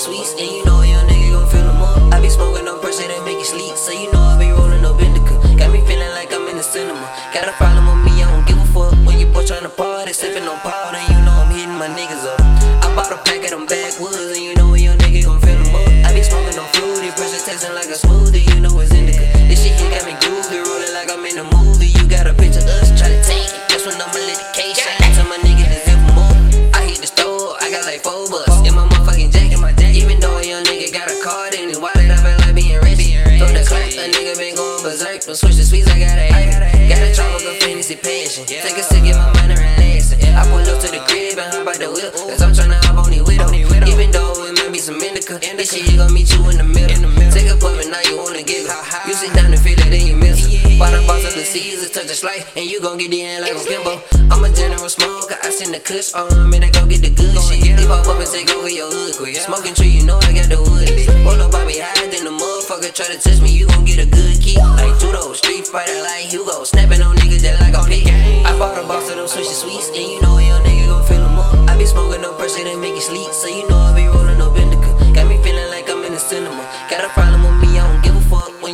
sweets, and you know a young nigga gon'. I be smoking make you sleep, so you know I be rolling. Got me feeling like I'm in the cinema. Got a problem with me, I don't give a fuck. When you boy tryna party, sipping on powder, like I'm in a movie. You got a picture of us, try to take it. That's when let the case shine. Tell my nigga to zip 'em up. I hit the store, I got like four bucks in my motherfucking jacket. My jacket. Even though a young nigga got a card in his wallet, I feel like being rich. Throw the clap, a nigga been going berserk. Don't switch the sweets, I got a Got a tropical fantasy passion. Take a sip, get my mind relaxing. I pull up to the crib and hop out the whip. Cause I'm tryna hop on the widow. Even though it might be some indica, this shit gon' meet you in the middle. Take a puff and now you wanna giggle. The touch a slice, and you gon' get the end like a Kimbo. I'm a general smoker, I send the kush on, and I go get the good shit. They pop up and take over your hood quick. Smoking tree, you know I got the wood. Roll up, I be higher than the motherfucker. Try to touch me, you gon' get a good kick. Like judo, street fighter like Hugo. Snapping on niggas just like a pig. I bought a box of them Swisher Sweets, and you know a young nigga gon' fill them up. I be smoking no person that make you sleep, so you know I be rolling up indica. Got me feeling like I'm in the cinema. Got a problem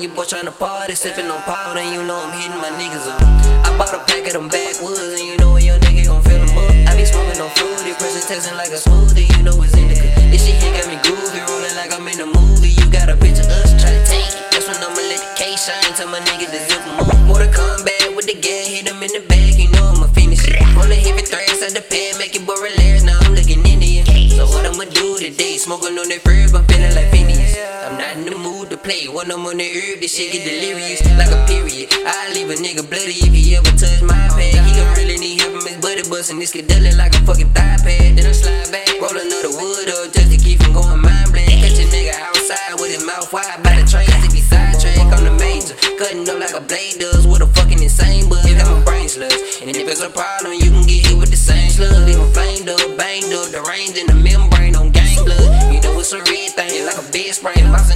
fuck. You boy tryna party, sipping on powder, and you know I'm hitting my niggas up. I bought a pack of them backwoods, and you know a young nigga gon' fill them up. I be smoking on fruity, pressure tasting like a smoothie, you know it's indica. This shit here got me groovy, rolling like I'm in a movie. You got a picture of us, try to take it. That's when I'ma let the case shine, tell my nigga to zip 'em up. Come back with the gas, hit 'em in the bag, you know I'ma finish it. Roll a heavy threads out the pad, make it boy relax, now I'm looking Indian. So what I'ma do today? Smoking on that herb, I'm feeling like Phineas. I'm not in the mood play. When I'm on the herb, this shit get delirious like a period. I leave a nigga bloody if he ever touch my pad. He gon' really need help him, his buddy bustin' this deli like a fucking thigh pad. Then I slide back, roll another wood up just to keep him going mind blank. Catch a nigga outside with his mouth wide by the train to be sidetracked on the major. Cutting up like a blade does with a fucking insane buzz. Got my brain slugs. And if it's a problem, you can get hit with the same slug. Leave him flamed up, banged up, the range in the membrane on gang blood. You know it's a red thing, like a bed spray. Box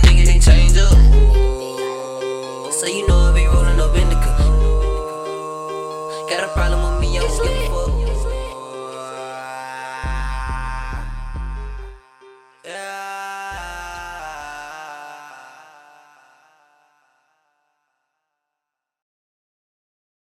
Got a problem with me, I don't give a fuck.